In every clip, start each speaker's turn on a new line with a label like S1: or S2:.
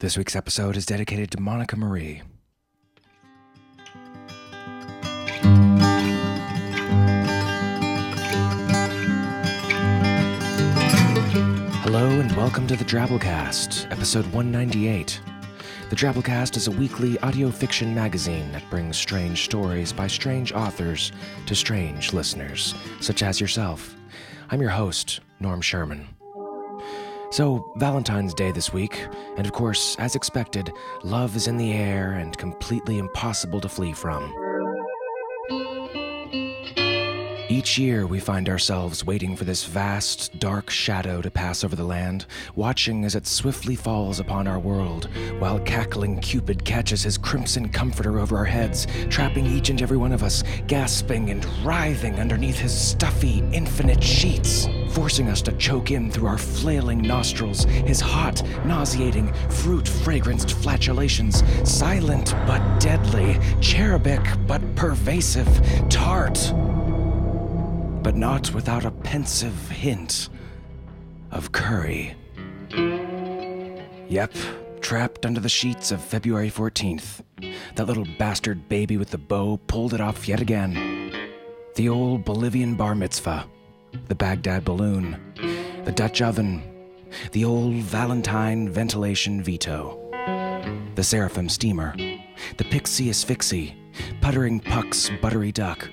S1: This week's episode is dedicated to Monica Marie. Hello and welcome to the Drabblecast, episode 198. The Drabblecast is a weekly audio fiction magazine that brings strange stories by strange authors to strange listeners, such as yourself. I'm your host, Norm Sherman. So, Valentine's Day this week, and of course, as expected, love is in the air and completely impossible to flee from. Each year, we find ourselves waiting for this vast, dark shadow to pass over the land, watching as it swiftly falls upon our world, while cackling Cupid catches his crimson comforter over our heads, trapping each and every one of us, gasping and writhing underneath his stuffy, infinite sheets, forcing us to choke in through our flailing nostrils, his hot, nauseating, fruit fragranced flatulations, silent but deadly, cherubic but pervasive, tart but not without a pensive hint of curry. Yep, trapped under the sheets of February 14th. That little bastard baby with the bow pulled it off yet again. The old Bolivian bar mitzvah, the Baghdad balloon, the Dutch oven, the old Valentine ventilation veto, the Seraphim steamer, the Pixie asphyxie, puttering puck's buttery duck,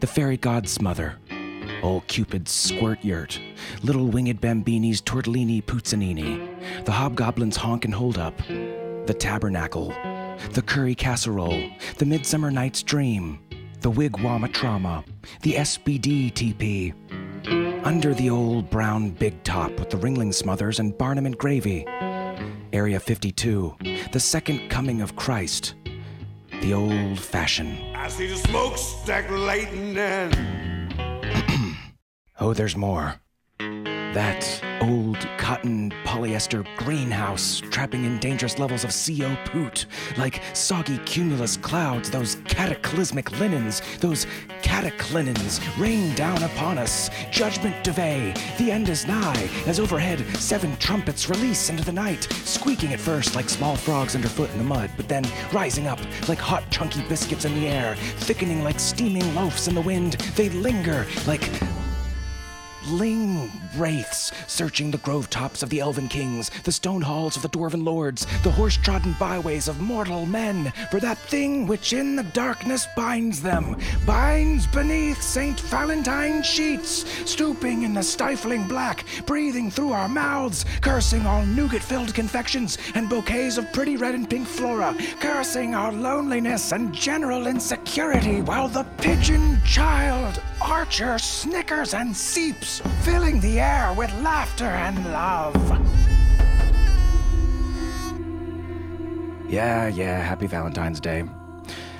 S1: the fairy god's mother, Old Cupid's squirt yurt, little winged bambini's tortellini puzzanini, the hobgoblin's honk and hold up, the tabernacle, the curry casserole, the midsummer night's dream, the wigwam trauma, the SBD TP, under the old brown big top with the ringling smothers and Barnum and gravy, Area 52, the second coming of Christ, the old fashioned.
S2: I see the smokestack lighting and
S1: Oh, there's more. That old cotton polyester greenhouse trapping in dangerous levels of CO poot, like soggy cumulus clouds, those cataclysmic linens, those cataclinens rain down upon us. Judgment duvet, the end is nigh, as overhead seven trumpets release into the night, squeaking at first like small frogs underfoot in the mud, but then rising up like hot chunky biscuits in the air, thickening like steaming loaves in the wind. They linger like Ling wraiths searching the grove tops of the elven kings, the stone halls of the dwarven lords, the horse trodden byways of mortal men, for that thing which in the darkness binds them, binds beneath St. Valentine's sheets, stooping in the stifling black, breathing through our mouths, cursing all nougat filled confections and bouquets of pretty red and pink flora, cursing our loneliness and general insecurity, while the pigeon child archer snickers and seeps, filling the air with laughter and love. Yeah, yeah, happy Valentine's Day.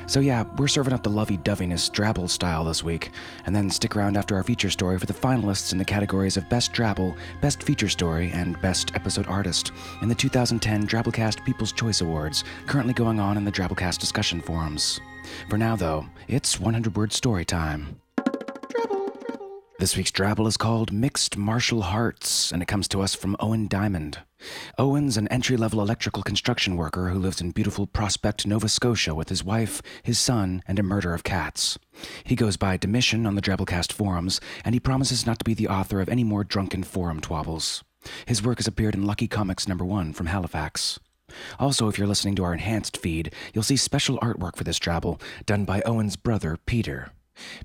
S1: So, yeah, we're serving up the lovey doveyness Drabble style this week, and then stick around after our feature story for the finalists in the categories of Best Drabble, Best Feature Story, and Best Episode Artist in the 2010 Drabblecast People's Choice Awards, currently going on in the Drabblecast discussion forums. For now, though, it's 100 word story time. This week's Drabble is called Mixed Martial Hearts, and it comes to us from Owen Diamond. Owen's an entry level electrical construction worker who lives in beautiful Prospect, Nova Scotia with his wife, his son, and a murder of cats. He goes by Demission on the Drabblecast forums, and he promises not to be the author of any more drunken forum twabbles. His work has appeared in Lucky Comics number one from Halifax. Also, if you're listening to our enhanced feed, you'll see special artwork for this Drabble done by Owen's brother, Peter.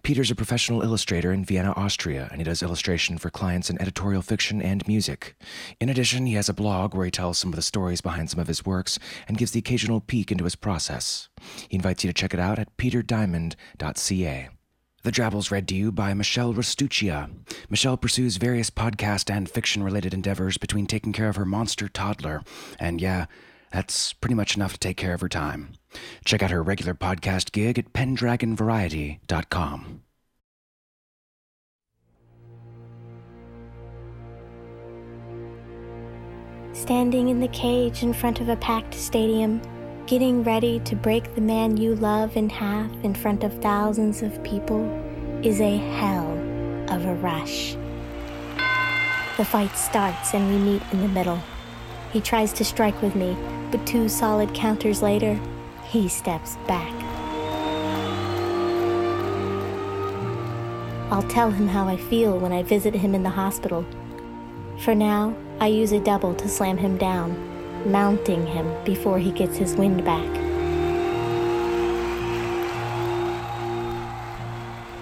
S1: Peter's a professional illustrator in Vienna, Austria, and he does illustration for clients in editorial fiction and music. In addition, he has a blog where he tells some of the stories behind some of his works and gives the occasional peek into his process. He invites you to check it out at peterdiamond.ca. The Drabble's read to you by Michelle Restuccia. Michelle pursues various podcast and fiction related endeavors between taking care of her monster toddler, and yeah, that's pretty much enough to take care of her time. Check out her regular podcast gig at pendragonvariety.com.
S3: Standing in the cage in front of a packed stadium, getting ready to break the man you love in half in front of thousands of people is a hell of a rush. The fight starts and we meet in the middle. He tries to strike with me, but two solid counters later, he steps back. I'll tell him how I feel when I visit him in the hospital. For now, I use a double to slam him down, mounting him before he gets his wind back.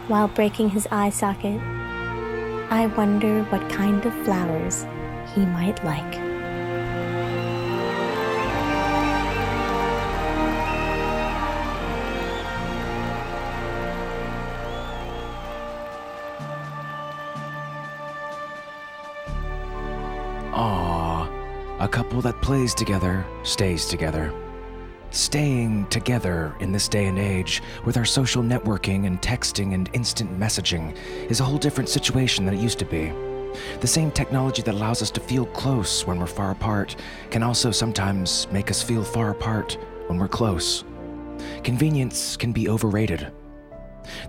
S3: While breaking his eye socket, I wonder what kind of flowers he might like.
S1: Aww, a couple that plays together stays together. Staying together in this day and age with our social networking and texting and instant messaging is a whole different situation than it used to be. The same technology that allows us to feel close when we're far apart can also sometimes make us feel far apart when we're close. Convenience can be overrated.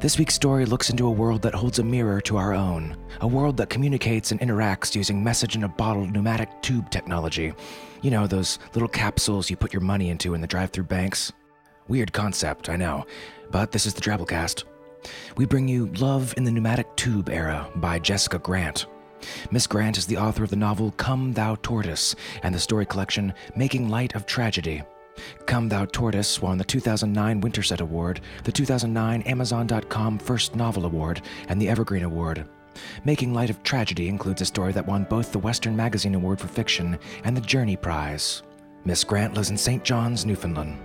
S1: This week's story looks into a world that holds a mirror to our own, a world that communicates and interacts using message in a bottle pneumatic tube technology. You know, those little capsules you put your money into in the drive through banks? Weird concept, I know, but this is the Drabblecast. We bring you Love in the Pneumatic Tube Era by Jessica Grant. Miss Grant is the author of the novel Come Thou Tortoise and the story collection Making Light of Tragedy. Come Thou Tortoise won the 2009 Winterset Award, the 2009 Amazon.com First Novel Award, and the Evergreen Award. Making Light of Tragedy includes a story that won both the Western Magazine Award for Fiction and the Journey Prize. Miss Grant lives in St. John's, Newfoundland.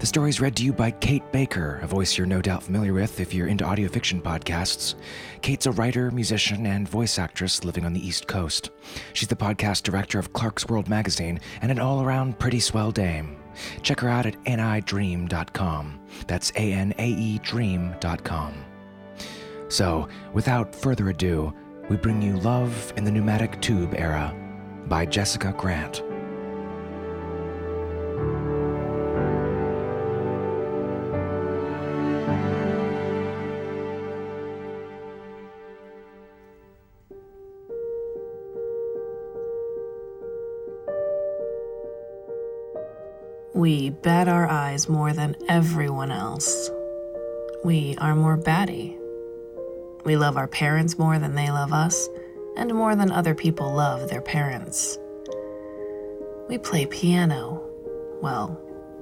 S1: The story is read to you by Kate Baker, a voice you're no doubt familiar with if you're into audio fiction podcasts. Kate's a writer, musician, and voice actress living on the East Coast. She's the podcast director of Clarkesworld magazine and an all around pretty swell dame. Check her out at anaedream.com. That's A N A E dream.com. So, without further ado, we bring you Love in the Pneumatic Tube Era by Jessica Grant.
S4: We bat our eyes more than everyone else. We are more batty. We love our parents more than they love us, and more than other people love their parents. We play piano. Well,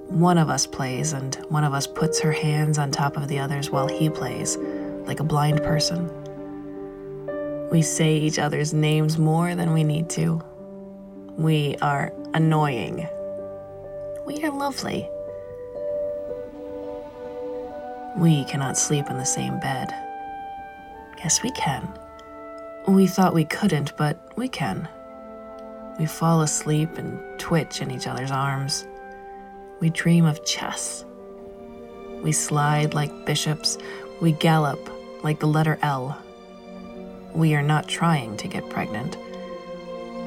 S4: one of us plays, and one of us puts her hands on top of the others while he plays, like a blind person. We say each other's names more than we need to. We are annoying we are lovely. We cannot sleep in the same bed. Yes, we can. We thought we couldn't, but we can. We fall asleep and twitch in each other's arms. We dream of chess. We slide like bishops. We gallop like the letter L. We are not trying to get pregnant.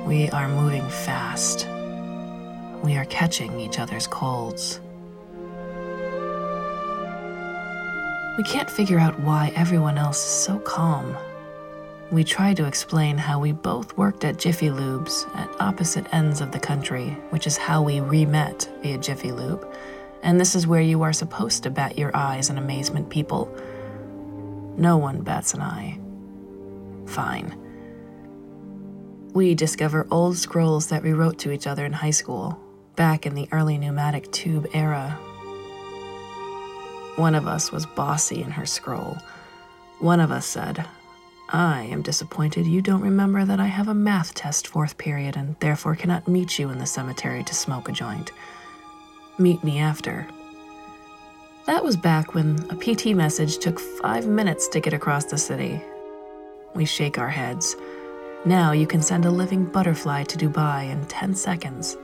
S4: We are moving fast. We are catching each other's colds. We can't figure out why everyone else is so calm. We try to explain how we both worked at Jiffy Lubes at opposite ends of the country, which is how we re met via Jiffy Lube. And this is where you are supposed to bat your eyes in amazement, people. No one bats an eye. Fine. We discover old scrolls that we wrote to each other in high school, back in the early pneumatic tube era. One of us was bossy in her scroll. One of us said, I am disappointed you don't remember that I have a math test fourth period and therefore cannot meet you in the cemetery to smoke a joint. Meet me after. That was back when a PT message took five minutes to get across the city. We shake our heads. Now you can send a living butterfly to Dubai in 10 seconds.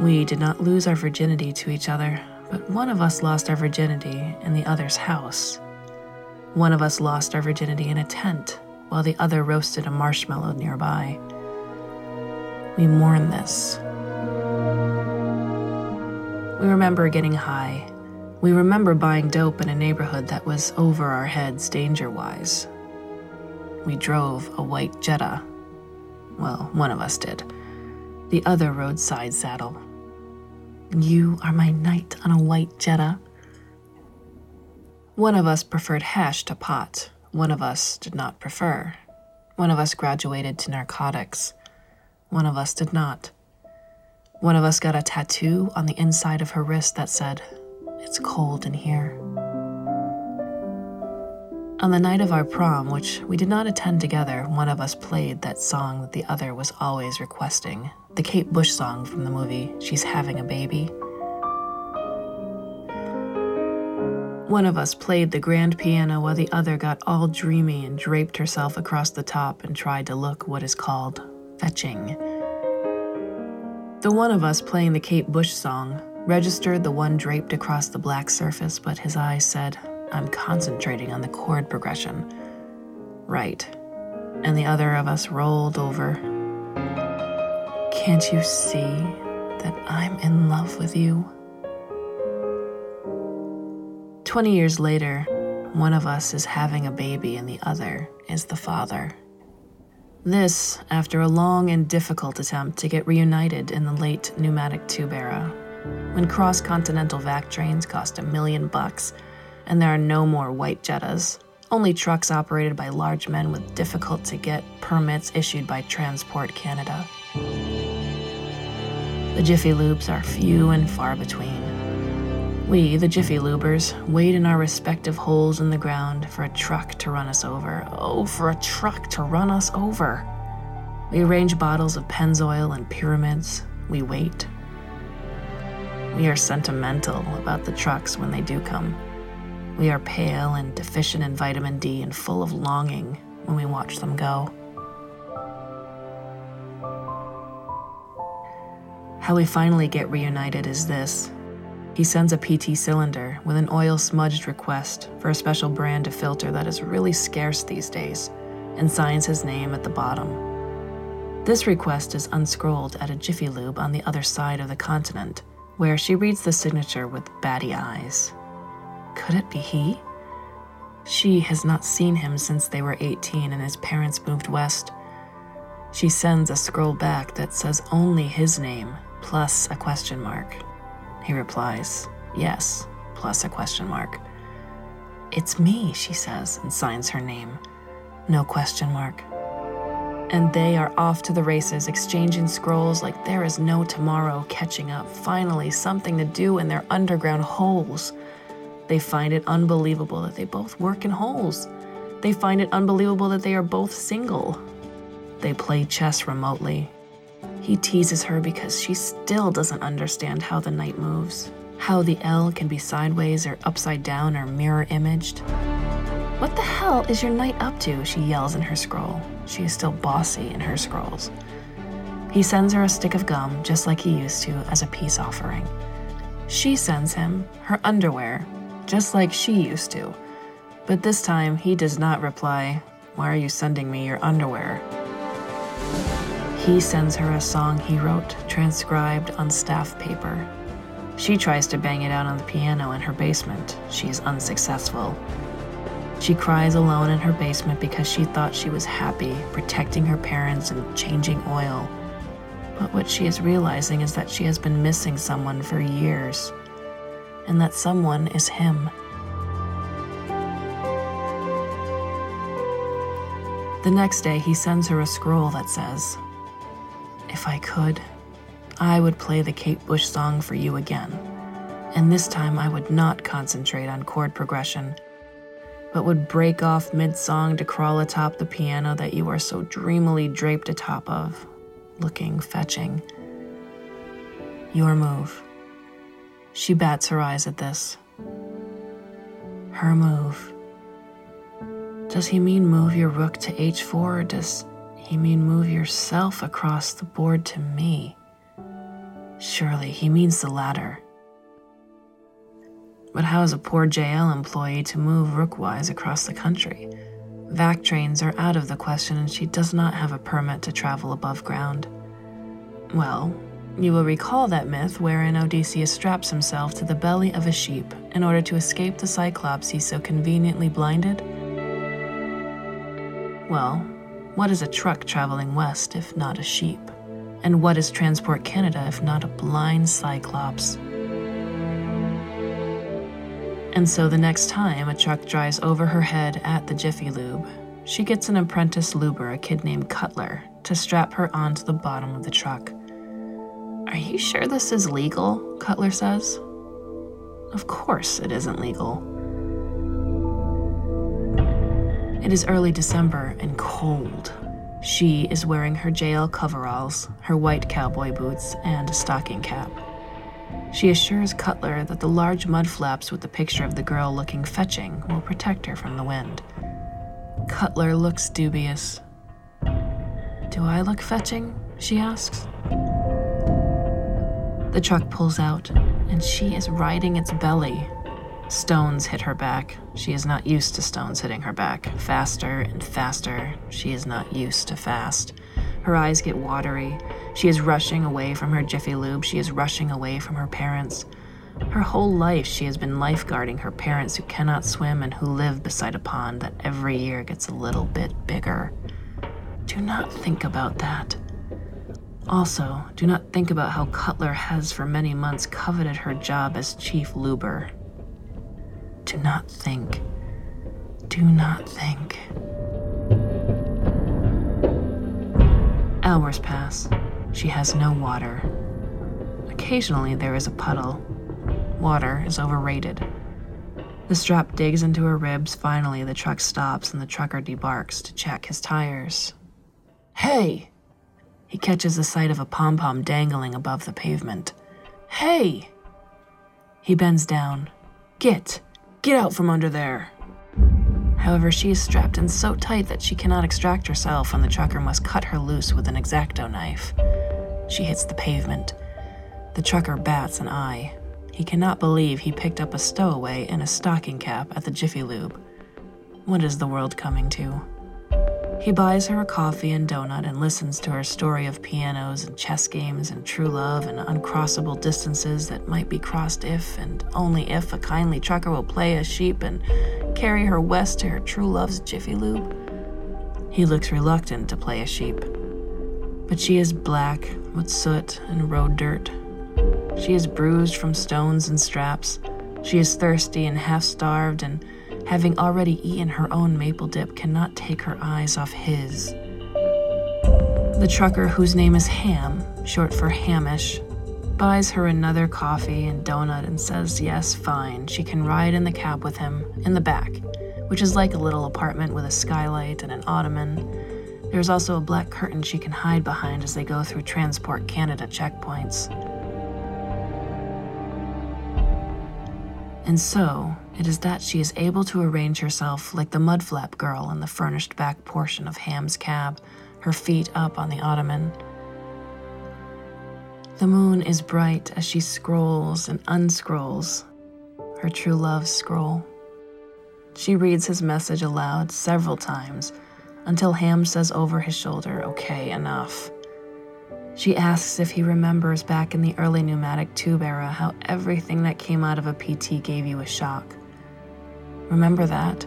S4: We did not lose our virginity to each other, but one of us lost our virginity in the other's house. One of us lost our virginity in a tent, while the other roasted a marshmallow nearby. We mourn this. We remember getting high. We remember buying dope in a neighborhood that was over our heads danger wise. We drove a white Jetta. Well, one of us did. The other roadside saddle. You are my knight on a white Jetta. One of us preferred hash to pot. One of us did not prefer. One of us graduated to narcotics. One of us did not. One of us got a tattoo on the inside of her wrist that said, It's cold in here. On the night of our prom, which we did not attend together, one of us played that song that the other was always requesting the Kate Bush song from the movie She's Having a Baby. One of us played the grand piano while the other got all dreamy and draped herself across the top and tried to look what is called fetching. The one of us playing the Kate Bush song registered the one draped across the black surface, but his eyes said, I'm concentrating on the chord progression. Right. And the other of us rolled over. Can't you see that I'm in love with you? 20 years later, one of us is having a baby and the other is the father. This, after a long and difficult attempt to get reunited in the late pneumatic tube era, when cross continental vac trains cost a million bucks and there are no more white Jettas, only trucks operated by large men with difficult to get permits issued by Transport Canada. The Jiffy Lubes are few and far between. We, the Jiffy Lubers, wait in our respective holes in the ground for a truck to run us over. Oh, for a truck to run us over. We arrange bottles of Pennzoil and pyramids. We wait. We are sentimental about the trucks when they do come. We are pale and deficient in vitamin D and full of longing when we watch them go. How we finally get reunited is this he sends a PT cylinder with an oil smudged request for a special brand of filter that is really scarce these days and signs his name at the bottom. This request is unscrolled at a Jiffy Lube on the other side of the continent, where she reads the signature with batty eyes. Could it be he? She has not seen him since they were 18 and his parents moved west. She sends a scroll back that says only his name, plus a question mark. He replies, Yes, plus a question mark. It's me, she says, and signs her name. No question mark. And they are off to the races, exchanging scrolls like there is no tomorrow, catching up, finally, something to do in their underground holes. They find it unbelievable that they both work in holes. They find it unbelievable that they are both single. They play chess remotely, he teases her because she still doesn't understand how the night moves, how the L can be sideways or upside down or mirror imaged. What the hell is your knight up to? She yells in her scroll. She is still bossy in her scrolls. He sends her a stick of gum, just like he used to, as a peace offering. She sends him her underwear, just like she used to. But this time, he does not reply, Why are you sending me your underwear? He sends her a song he wrote, transcribed on staff paper. She tries to bang it out on the piano in her basement. She is unsuccessful. She cries alone in her basement because she thought she was happy, protecting her parents and changing oil. But what she is realizing is that she has been missing someone for years, and that someone is him. The next day, he sends her a scroll that says, if I could, I would play the Kate Bush song for you again. And this time I would not concentrate on chord progression, but would break off mid song to crawl atop the piano that you are so dreamily draped atop of, looking fetching. Your move. She bats her eyes at this. Her move. Does he mean move your rook to h4 or does he mean move yourself across the board to me? Surely he means the latter. But how is a poor JL employee to move rookwise across the country? Vac trains are out of the question, and she does not have a permit to travel above ground. Well, you will recall that myth wherein Odysseus straps himself to the belly of a sheep in order to escape the Cyclops he so conveniently blinded? Well, what is a truck traveling west if not a sheep? And what is Transport Canada if not a blind cyclops? And so the next time a truck drives over her head at the Jiffy Lube, she gets an apprentice luber, a kid named Cutler, to strap her onto the bottom of the truck. Are you sure this is legal? Cutler says. Of course it isn't legal. It is early December and cold. She is wearing her jail coveralls, her white cowboy boots, and a stocking cap. She assures Cutler that the large mud flaps with the picture of the girl looking fetching will protect her from the wind. Cutler looks dubious. Do I look fetching? she asks. The truck pulls out, and she is riding its belly. Stones hit her back. She is not used to stones hitting her back. Faster and faster. She is not used to fast. Her eyes get watery. She is rushing away from her Jiffy Lube. She is rushing away from her parents. Her whole life, she has been lifeguarding her parents who cannot swim and who live beside a pond that every year gets a little bit bigger. Do not think about that. Also, do not think about how Cutler has for many months coveted her job as chief luber. Do not think. Do not think. Hours pass. She has no water. Occasionally, there is a puddle. Water is overrated. The strap digs into her ribs. Finally, the truck stops and the trucker debarks to check his tires. Hey! He catches the sight of a pom pom dangling above the pavement. Hey! He bends down. Get! Get out from under there! However, she is strapped in so tight that she cannot extract herself, and the trucker must cut her loose with an exacto knife. She hits the pavement. The trucker bats an eye. He cannot believe he picked up a stowaway in a stocking cap at the Jiffy Lube. What is the world coming to? He buys her a coffee and donut and listens to her story of pianos and chess games and true love and uncrossable distances that might be crossed if and only if a kindly trucker will play a sheep and carry her west to her true love's Jiffy Lube. He looks reluctant to play a sheep. But she is black with soot and road dirt. She is bruised from stones and straps. She is thirsty and half starved and having already eaten her own maple dip, cannot take her eyes off his. The trucker, whose name is Ham, short for Hamish, buys her another coffee and donut and says, yes, fine, she can ride in the cab with him, in the back, which is like a little apartment with a skylight and an ottoman. There's also a black curtain she can hide behind as they go through Transport Canada checkpoints. And so, it is that she is able to arrange herself like the mudflap girl in the furnished back portion of Ham's cab, her feet up on the ottoman. The moon is bright as she scrolls and unscrolls her true love's scroll. She reads his message aloud several times until Ham says over his shoulder, Okay, enough. She asks if he remembers back in the early pneumatic tube era how everything that came out of a PT gave you a shock. Remember that?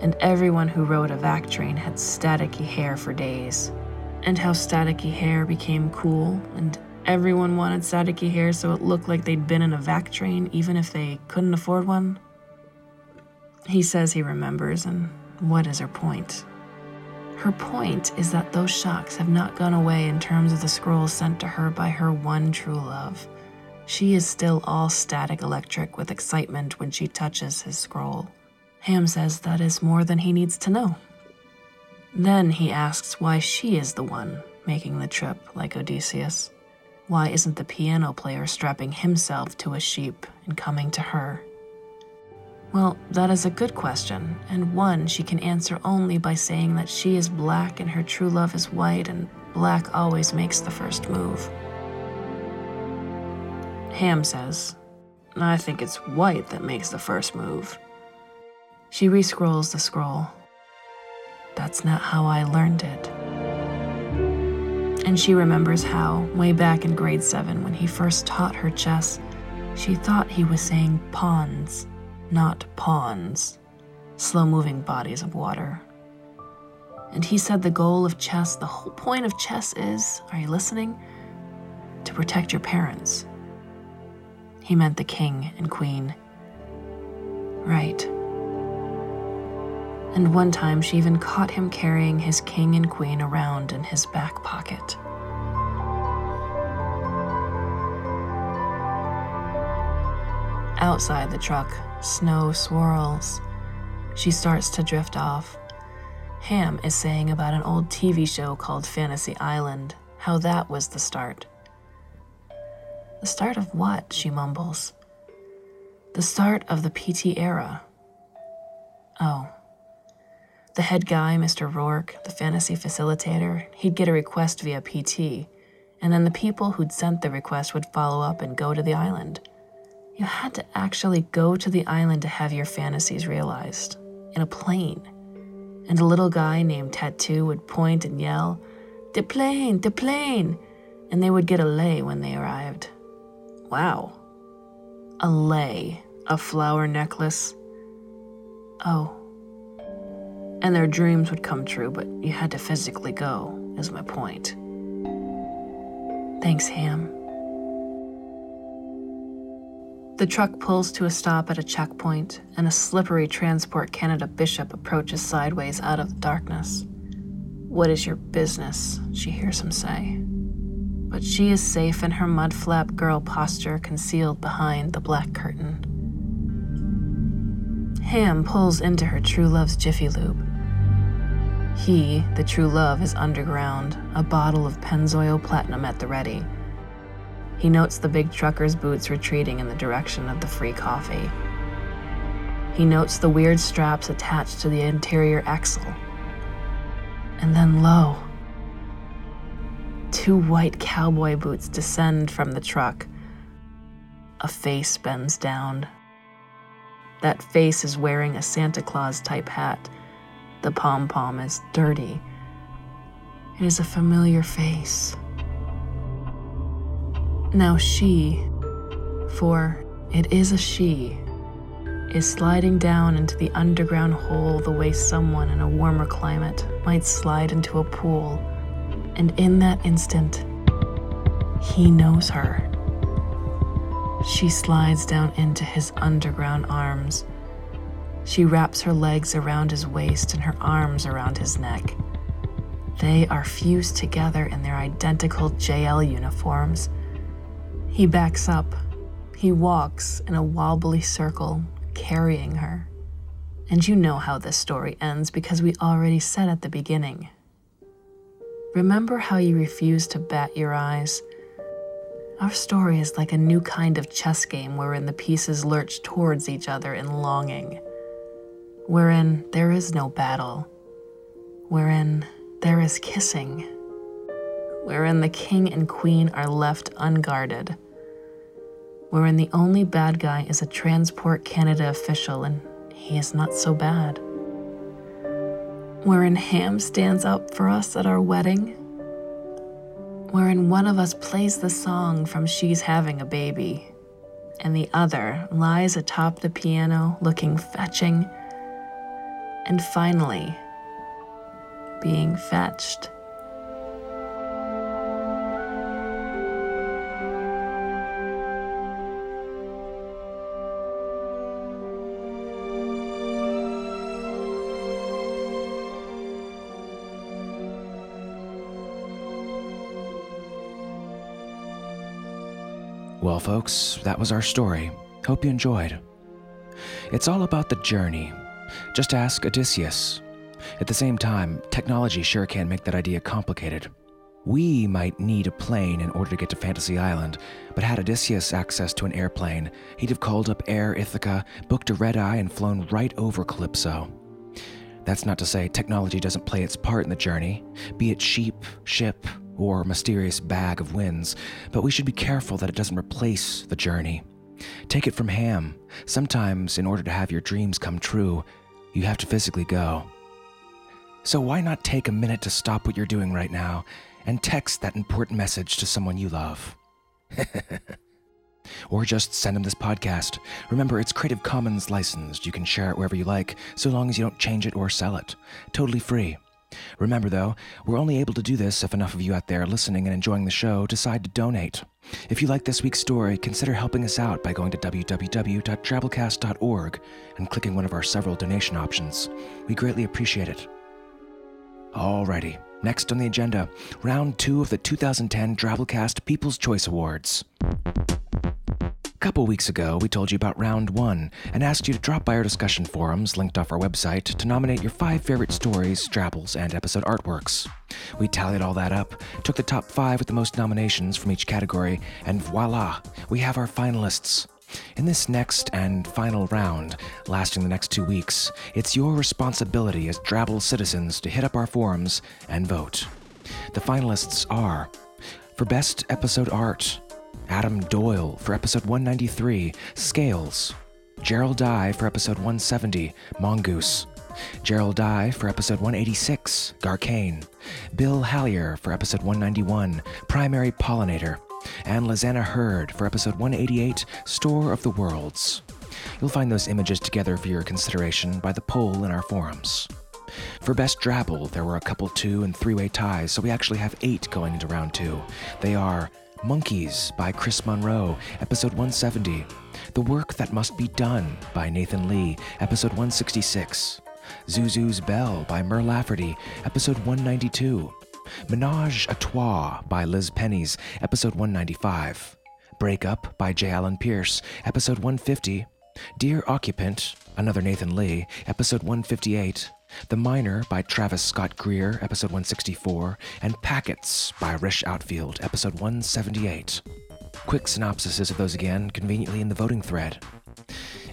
S4: And everyone who rode a vac train had staticky hair for days. And how staticky hair became cool, and everyone wanted staticky hair so it looked like they'd been in a vac train even if they couldn't afford one. He says he remembers, and what is her point? Her point is that those shocks have not gone away in terms of the scrolls sent to her by her one true love. She is still all static electric with excitement when she touches his scroll. Ham says that is more than he needs to know. Then he asks why she is the one making the trip like Odysseus. Why isn't the piano player strapping himself to a sheep and coming to her? Well, that is a good question, and one she can answer only by saying that she is black and her true love is white, and black always makes the first move. Ham says, I think it's white that makes the first move. She rescrolls the scroll. That's not how I learned it. And she remembers how, way back in grade 7, when he first taught her chess, she thought he was saying pawns not ponds, slow moving bodies of water. And he said the goal of chess, the whole point of chess is are you listening? To protect your parents. He meant the king and queen. Right. And one time she even caught him carrying his king and queen around in his back pocket. Outside the truck, snow swirls. She starts to drift off. Ham is saying about an old TV show called Fantasy Island, how that was the start. The start of what? She mumbles. The start of the PT era. Oh. The head guy, Mr. Rourke, the fantasy facilitator, he'd get a request via PT, and then the people who'd sent the request would follow up and go to the island. You had to actually go to the island to have your fantasies realized in a plane. And a little guy named Tattoo would point and yell, The plane, the plane! And they would get a lei when they arrived. Wow. A lei, a flower necklace. Oh. And their dreams would come true, but you had to physically go, is my point. Thanks, Ham. The truck pulls to a stop at a checkpoint, and a slippery Transport Canada bishop approaches sideways out of the darkness. What is your business? She hears him say. But she is safe in her mud flap girl posture concealed behind the black curtain. Ham pulls into her true love's Jiffy Lube. He, the true love, is underground, a bottle of Pennzoil Platinum at the ready he notes the big trucker's boots retreating in the direction of the free coffee. He notes the weird straps attached to the interior axle. And then, lo, two white cowboy boots descend from the truck. A face bends down. That face is wearing a Santa Claus type hat. The pom pom is dirty. It is a familiar face. Now she, for it is a she, is sliding down into the underground hole the way someone in a warmer climate might slide into a pool. And in that instant, he knows her. She slides down into his underground arms. She wraps her legs around his waist and her arms around his neck. They are fused together in their identical JL uniforms he backs up. He walks in a wobbly circle, carrying her. And you know how this story ends because we already said at the beginning. Remember how you refused to bat your eyes? Our story is like a new kind of chess game wherein the pieces lurch towards each other in longing, wherein there is no battle, wherein there is kissing, wherein the king and queen are left unguarded wherein the only bad guy is a Transport Canada official and he is not so bad. Wherein Ham stands up for us at our wedding. Wherein one of us plays the song from She's Having a Baby, and the other lies atop the piano looking fetching, and finally, being fetched.
S1: Folks, that was our story. Hope you enjoyed. It's all about the journey. Just ask Odysseus. At the same time, technology sure can make that idea complicated. We might need a plane in order to get to Fantasy Island, but had Odysseus access to an airplane, he'd have called up Air Ithaca, booked a red eye, and flown right over Calypso. That's not to say technology doesn't play its part in the journey, be it sheep, ship, or mysterious bag of winds, but we should be careful that it doesn't replace the journey. Take it from Ham. Sometimes, in order to have your dreams come true, you have to physically go. So, why not take a minute to stop what you're doing right now and text that important message to someone you love? or just send them this podcast. Remember, it's Creative Commons licensed. You can share it wherever you like, so long as you don't change it or sell it. Totally free. Remember, though, we're only able to do this if enough of you out there listening and enjoying the show decide to donate. If you like this week's story, consider helping us out by going to www.drabblecast.org and clicking one of our several donation options. We greatly appreciate it. Alrighty, next on the agenda, round two of the 2010 Drabblecast People's Choice Awards. A couple weeks ago, we told you about round one and asked you to drop by our discussion forums linked off our website to nominate your five favorite stories, drabbles, and episode artworks. We tallied all that up, took the top five with the most nominations from each category, and voila, we have our finalists. In this next and final round, lasting the next two weeks, it's your responsibility as Drabble citizens to hit up our forums and vote. The finalists are for Best Episode Art, Adam Doyle for episode 193, Scales. Gerald Dye for episode 170, Mongoose. Gerald Dye for episode 186, Garcane. Bill Hallier for episode 191, Primary Pollinator. And Lizanna Hurd for episode 188, Store of the Worlds. You'll find those images together for your consideration by the poll in our forums. For Best Drabble, there were a couple two and three way ties, so we actually have eight going into round two. They are Monkeys by Chris Monroe, episode 170. The Work That Must Be Done by Nathan Lee, episode 166. Zuzu's Bell by Mur Lafferty, episode 192. Menage a Trois by Liz Pennies, episode 195. Break Up by J. Allen Pierce, episode 150. Dear Occupant, another Nathan Lee, episode 158. The Miner by Travis Scott Greer, episode 164, and Packets by Rish Outfield, episode 178. Quick synopsises of those again, conveniently in the voting thread.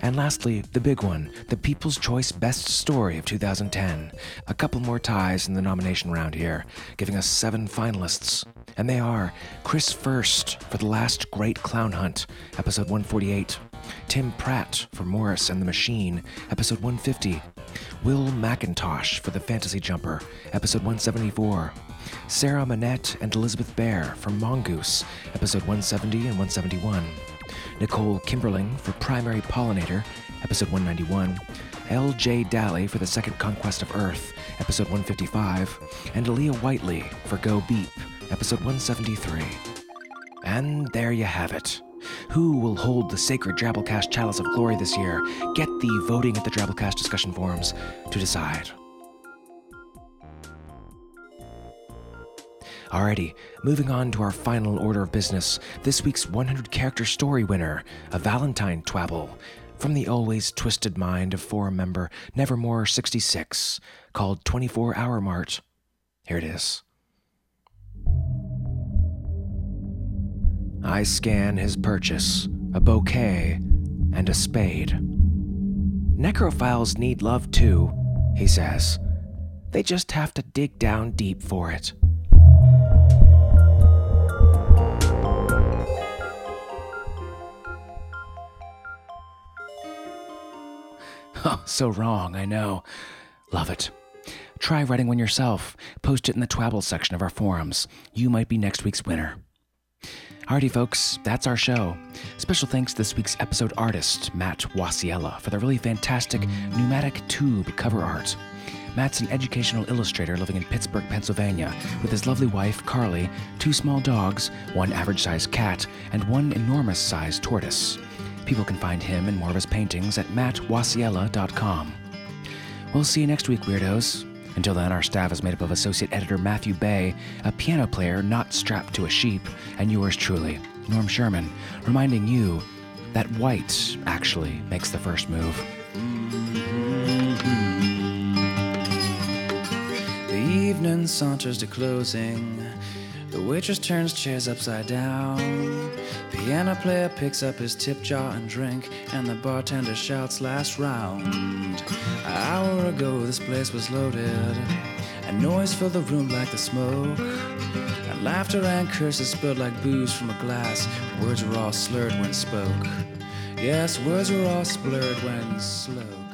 S1: And lastly, the big one, the People's Choice Best Story of 2010. A couple more ties in the nomination round here, giving us seven finalists. And they are Chris First for The Last Great Clown Hunt, episode 148. Tim Pratt for Morris and the Machine, episode 150. Will McIntosh for The Fantasy Jumper, episode 174. Sarah Monette and Elizabeth Bear for Mongoose, episode 170 and 171. Nicole Kimberling for Primary Pollinator, episode 191. L.J. Daly for The Second Conquest of Earth, episode 155. And Aliya Whiteley for Go Beep, episode 173. And there you have it. Who will hold the sacred Drabblecast Chalice of Glory this year? Get the voting at the Drabblecast discussion forums to decide. Alrighty, moving on to our final order of business. This week's 100 character story winner, a Valentine Twabble, from the always twisted mind of forum member Nevermore66, called 24 Hour Mart. Here it is. I scan his purchase a bouquet and a spade. Necrophiles need love too, he says. They just have to dig down deep for it. Oh, so wrong, I know. Love it. Try writing one yourself. Post it in the Twabble section of our forums. You might be next week's winner. Alrighty, folks, that's our show. Special thanks to this week's episode artist, Matt Wasiella, for the really fantastic pneumatic tube cover art. Matt's an educational illustrator living in Pittsburgh, Pennsylvania, with his lovely wife, Carly, two small dogs, one average sized cat, and one enormous sized tortoise. People can find him and more of his paintings at mattwasiella.com. We'll see you next week, weirdos. Until then, our staff is made up of Associate Editor Matthew Bay, a piano player not strapped to a sheep, and yours truly, Norm Sherman, reminding you that white actually makes the first move. The evening saunters to closing. The waitress turns chairs upside down. Piano player picks up his tip jar and drink, and the bartender shouts last round. An hour ago, this place was loaded, and noise filled the room like the smoke. And laughter and curses spilled like booze from a glass. Words were all slurred when spoke. Yes, words were all blurred when slow.